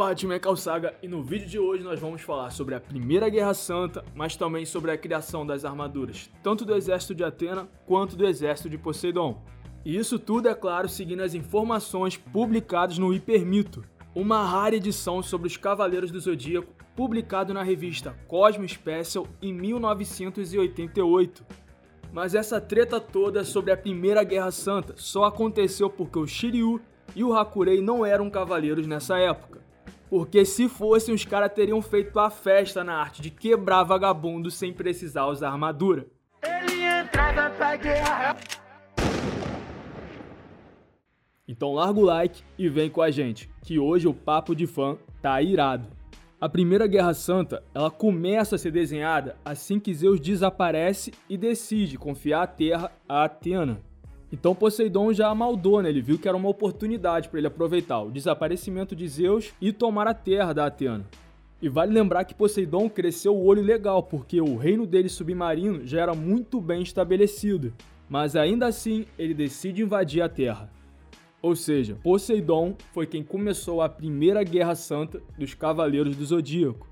É Calçaga e no vídeo de hoje nós vamos falar sobre a Primeira Guerra Santa, mas também sobre a criação das armaduras, tanto do exército de Atena quanto do exército de Poseidon. E isso tudo, é claro, seguindo as informações publicadas no Hipermito, uma rara edição sobre os Cavaleiros do Zodíaco, publicado na revista Cosmo Special em 1988. Mas essa treta toda sobre a Primeira Guerra Santa só aconteceu porque o Shiryu e o Hakurei não eram cavaleiros nessa época. Porque se fossem, os caras teriam feito a festa na arte de quebrar vagabundo sem precisar usar armadura. Ele entrava pra guerra. Então larga o like e vem com a gente, que hoje o papo de fã tá irado. A Primeira Guerra Santa, ela começa a ser desenhada assim que Zeus desaparece e decide confiar a Terra a Atena. Então Poseidon já amaldou, né? Ele viu que era uma oportunidade para ele aproveitar o desaparecimento de Zeus e tomar a terra da Atena. E vale lembrar que Poseidon cresceu o olho legal, porque o reino dele submarino já era muito bem estabelecido, mas ainda assim ele decide invadir a Terra. Ou seja, Poseidon foi quem começou a primeira guerra santa dos Cavaleiros do Zodíaco.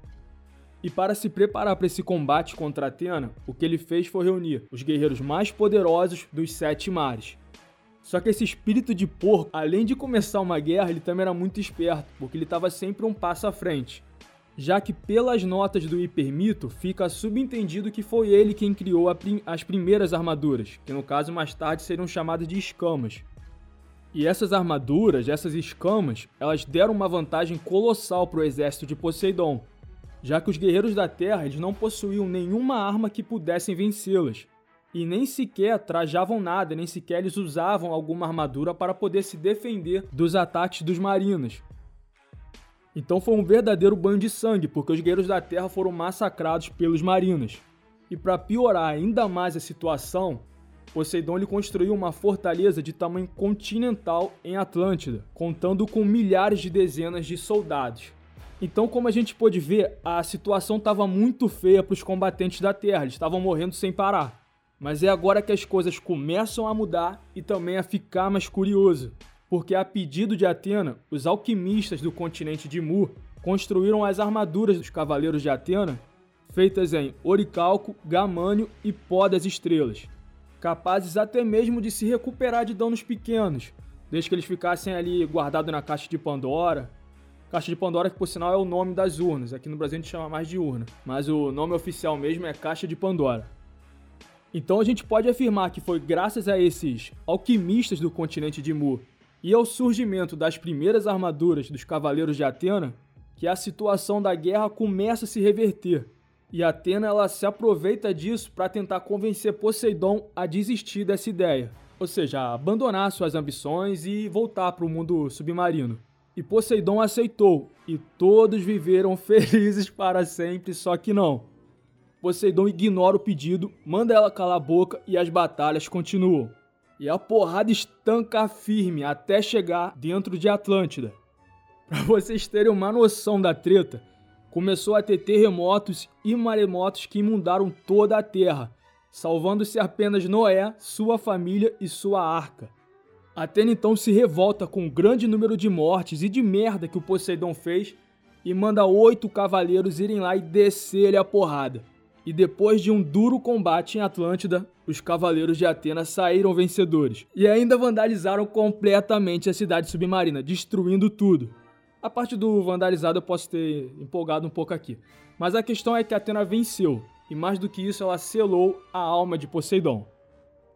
E para se preparar para esse combate contra Atena, o que ele fez foi reunir os guerreiros mais poderosos dos sete mares. Só que esse espírito de porco, além de começar uma guerra, ele também era muito esperto, porque ele estava sempre um passo à frente. Já que pelas notas do hipermito fica subentendido que foi ele quem criou prim as primeiras armaduras, que no caso mais tarde seriam chamadas de escamas. E essas armaduras, essas escamas, elas deram uma vantagem colossal para o exército de Poseidon, já que os guerreiros da Terra eles não possuíam nenhuma arma que pudessem vencê-las, e nem sequer trajavam nada, nem sequer eles usavam alguma armadura para poder se defender dos ataques dos marinos. Então foi um verdadeiro banho de sangue, porque os guerreiros da Terra foram massacrados pelos marinos. E para piorar ainda mais a situação, Poseidon ele construiu uma fortaleza de tamanho continental em Atlântida, contando com milhares de dezenas de soldados. Então, como a gente pôde ver, a situação estava muito feia para os combatentes da Terra, eles estavam morrendo sem parar. Mas é agora que as coisas começam a mudar e também a ficar mais curioso, porque a pedido de Atena, os alquimistas do continente de Mu construíram as armaduras dos cavaleiros de Atena, feitas em oricalco, gamânio e pó das estrelas, capazes até mesmo de se recuperar de danos pequenos, desde que eles ficassem ali guardados na caixa de Pandora Caixa de Pandora, que por sinal é o nome das urnas. Aqui no Brasil a gente chama mais de urna. Mas o nome oficial mesmo é Caixa de Pandora. Então a gente pode afirmar que foi graças a esses alquimistas do continente de Mu e ao surgimento das primeiras armaduras dos Cavaleiros de Atena que a situação da guerra começa a se reverter. E Atena ela se aproveita disso para tentar convencer Poseidon a desistir dessa ideia, ou seja, abandonar suas ambições e voltar para o mundo submarino. E Poseidon aceitou, e todos viveram felizes para sempre, só que não. Poseidon ignora o pedido, manda ela calar a boca e as batalhas continuam. E a porrada estanca firme até chegar dentro de Atlântida. Para vocês terem uma noção da treta, começou a ter terremotos e maremotos que inundaram toda a terra, salvando-se apenas Noé, sua família e sua arca. Atena então se revolta com o grande número de mortes e de merda que o Poseidon fez e manda oito cavaleiros irem lá e descer-lhe a porrada. E depois de um duro combate em Atlântida, os cavaleiros de Atena saíram vencedores e ainda vandalizaram completamente a cidade submarina, destruindo tudo. A parte do vandalizado eu posso ter empolgado um pouco aqui, mas a questão é que Atena venceu e mais do que isso ela selou a alma de Poseidon.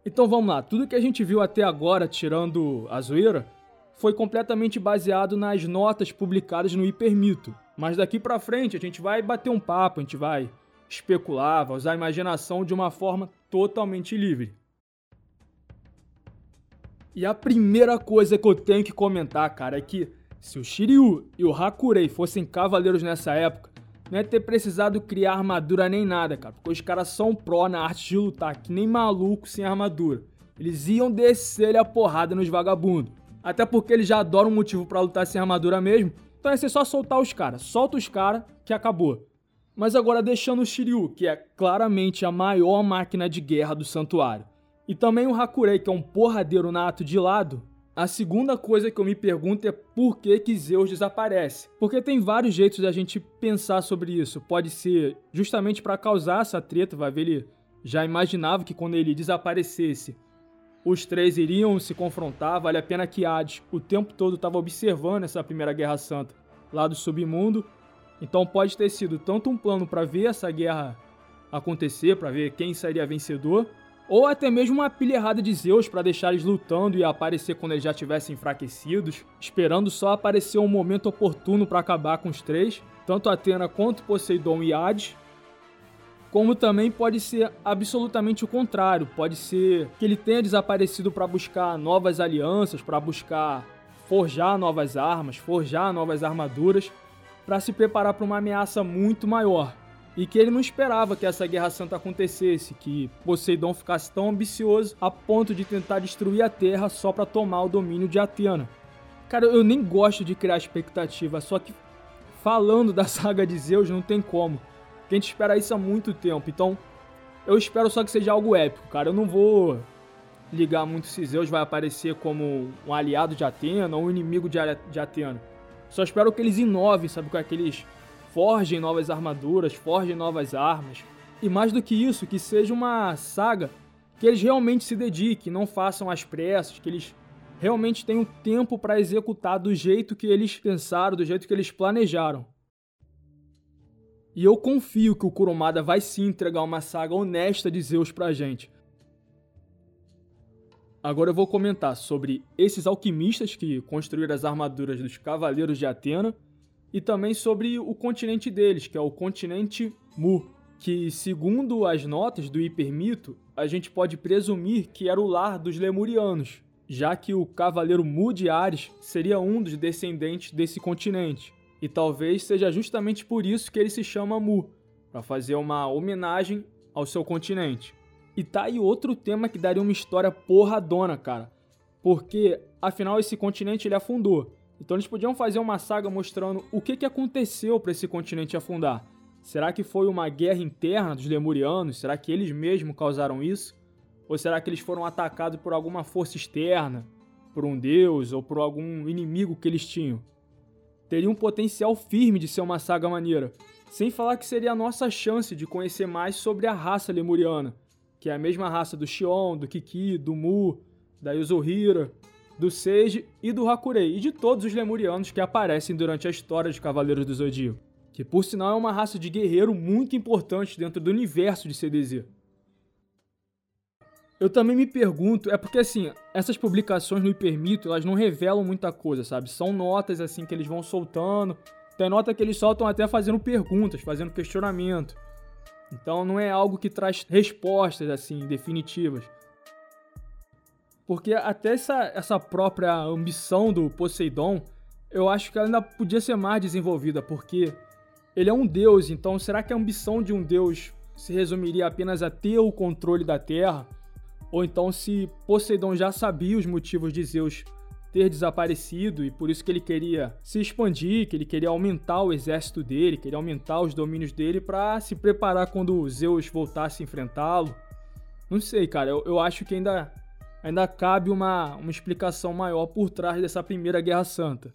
Então vamos lá, tudo que a gente viu até agora, tirando a zoeira, foi completamente baseado nas notas publicadas no Hipermito. Mas daqui para frente a gente vai bater um papo, a gente vai especular, vai usar a imaginação de uma forma totalmente livre. E a primeira coisa que eu tenho que comentar, cara, é que se o Shiryu e o Hakurei fossem cavaleiros nessa época, não é ter precisado criar armadura nem nada, cara. Porque os caras são pró na arte de lutar, que nem maluco sem armadura. Eles iam descer a porrada nos vagabundos. Até porque eles já adoram um motivo para lutar sem armadura mesmo. Então é ser só soltar os caras. Solta os caras que acabou. Mas agora deixando o Shiryu, que é claramente a maior máquina de guerra do santuário. E também o Hakurei, que é um porradeiro nato de lado. A segunda coisa que eu me pergunto é por que, que Zeus desaparece. Porque tem vários jeitos da gente pensar sobre isso. Pode ser justamente para causar essa treta, vai ver, ele já imaginava que quando ele desaparecesse, os três iriam se confrontar. Vale a pena que Hades o tempo todo estava observando essa primeira guerra santa lá do submundo. Então pode ter sido tanto um plano para ver essa guerra acontecer, para ver quem seria vencedor, ou até mesmo uma pilha errada de Zeus para deixar eles lutando e aparecer quando eles já estivessem enfraquecidos, esperando só aparecer um momento oportuno para acabar com os três, tanto Atena quanto Poseidon e Hades. Como também pode ser absolutamente o contrário, pode ser que ele tenha desaparecido para buscar novas alianças, para buscar forjar novas armas, forjar novas armaduras, para se preparar para uma ameaça muito maior e que ele não esperava que essa Guerra Santa acontecesse, que Poseidon ficasse tão ambicioso a ponto de tentar destruir a Terra só para tomar o domínio de Atena. Cara, eu nem gosto de criar expectativa, só que falando da saga de Zeus não tem como. a gente espera isso há muito tempo, então eu espero só que seja algo épico, cara. Eu não vou ligar muito se Zeus vai aparecer como um aliado de Atena ou um inimigo de Atena. Só espero que eles inovem, sabe, com aqueles forjem novas armaduras, forjem novas armas. E mais do que isso, que seja uma saga que eles realmente se dediquem, não façam as pressas, que eles realmente tenham tempo para executar do jeito que eles pensaram, do jeito que eles planejaram. E eu confio que o Kurumada vai sim entregar uma saga honesta de Zeus pra gente. Agora eu vou comentar sobre esses alquimistas que construíram as armaduras dos Cavaleiros de Atena e também sobre o continente deles, que é o continente Mu, que, segundo as notas do hipermito, a gente pode presumir que era o lar dos lemurianos, já que o cavaleiro Mu de Ares seria um dos descendentes desse continente. E talvez seja justamente por isso que ele se chama Mu, para fazer uma homenagem ao seu continente. E tá aí outro tema que daria uma história porradona, cara. Porque, afinal, esse continente ele afundou. Então eles podiam fazer uma saga mostrando o que, que aconteceu para esse continente afundar. Será que foi uma guerra interna dos Lemurianos? Será que eles mesmos causaram isso? Ou será que eles foram atacados por alguma força externa? Por um deus ou por algum inimigo que eles tinham? Teria um potencial firme de ser uma saga maneira. Sem falar que seria a nossa chance de conhecer mais sobre a raça lemuriana, que é a mesma raça do Xion, do Kiki, do Mu, da Yuzuhira, do Seiji e do Hakurei, e de todos os lemurianos que aparecem durante a história de Cavaleiros do Zodíaco, que por sinal é uma raça de guerreiro muito importante dentro do universo de CDZ. Eu também me pergunto, é porque assim, essas publicações no Hipermito, elas não revelam muita coisa, sabe? São notas assim que eles vão soltando. Tem nota que eles soltam até fazendo perguntas, fazendo questionamento. Então não é algo que traz respostas assim definitivas. Porque até essa, essa própria ambição do Poseidon, eu acho que ela ainda podia ser mais desenvolvida, porque ele é um deus, então será que a ambição de um deus se resumiria apenas a ter o controle da Terra? Ou então se Poseidon já sabia os motivos de Zeus ter desaparecido e por isso que ele queria se expandir, que ele queria aumentar o exército dele, queria aumentar os domínios dele para se preparar quando Zeus voltasse a enfrentá-lo. Não sei, cara, eu, eu acho que ainda ainda cabe uma, uma explicação maior por trás dessa primeira Guerra Santa.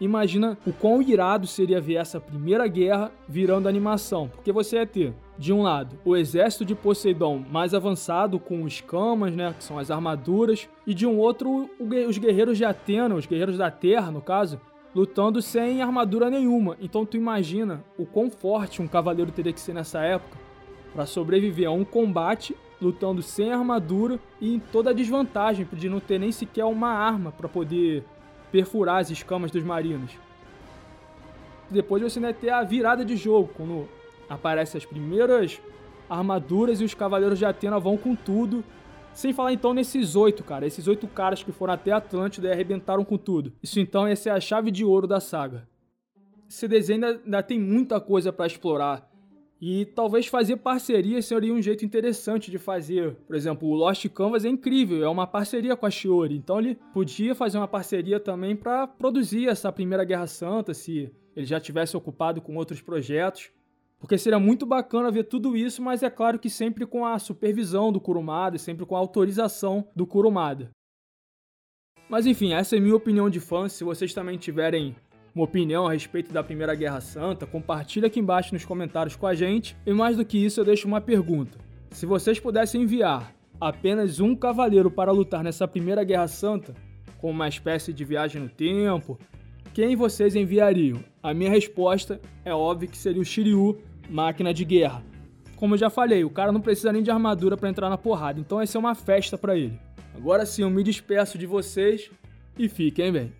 Imagina o quão irado seria ver essa primeira guerra virando animação, porque você ia ter, de um lado, o exército de Poseidon mais avançado com escamas, né, que são as armaduras, e de um outro, os guerreiros de Atena, os guerreiros da Terra, no caso, lutando sem armadura nenhuma. Então tu imagina o quão forte um cavaleiro teria que ser nessa época para sobreviver a um combate lutando sem armadura e em toda a desvantagem de não ter nem sequer uma arma para poder perfurar as escamas dos marinos. Depois você vai ter a virada de jogo, quando aparecem as primeiras armaduras e os cavaleiros de Atena vão com tudo. Sem falar então nesses oito, cara. Esses oito caras que foram até Atlântida e arrebentaram com tudo. Isso então essa é a chave de ouro da saga. Esse desenho ainda, ainda tem muita coisa para explorar. E talvez fazer parceria seria um jeito interessante de fazer. Por exemplo, o Lost Canvas é incrível, é uma parceria com a Shiori. Então ele podia fazer uma parceria também para produzir essa Primeira Guerra Santa, se ele já tivesse ocupado com outros projetos. Porque seria muito bacana ver tudo isso, mas é claro que sempre com a supervisão do Kurumada, sempre com a autorização do Kurumada. Mas enfim, essa é minha opinião de fã. Se vocês também tiverem uma opinião a respeito da Primeira Guerra Santa, compartilha aqui embaixo nos comentários com a gente. E mais do que isso, eu deixo uma pergunta. Se vocês pudessem enviar apenas um cavaleiro para lutar nessa Primeira Guerra Santa, com uma espécie de viagem no tempo, quem vocês enviariam? A minha resposta é óbvio que seria o Shiryu, máquina de guerra. Como eu já falei, o cara não precisa nem de armadura para entrar na porrada, então vai ser uma festa para ele. Agora sim, eu me despeço de vocês e fiquem bem.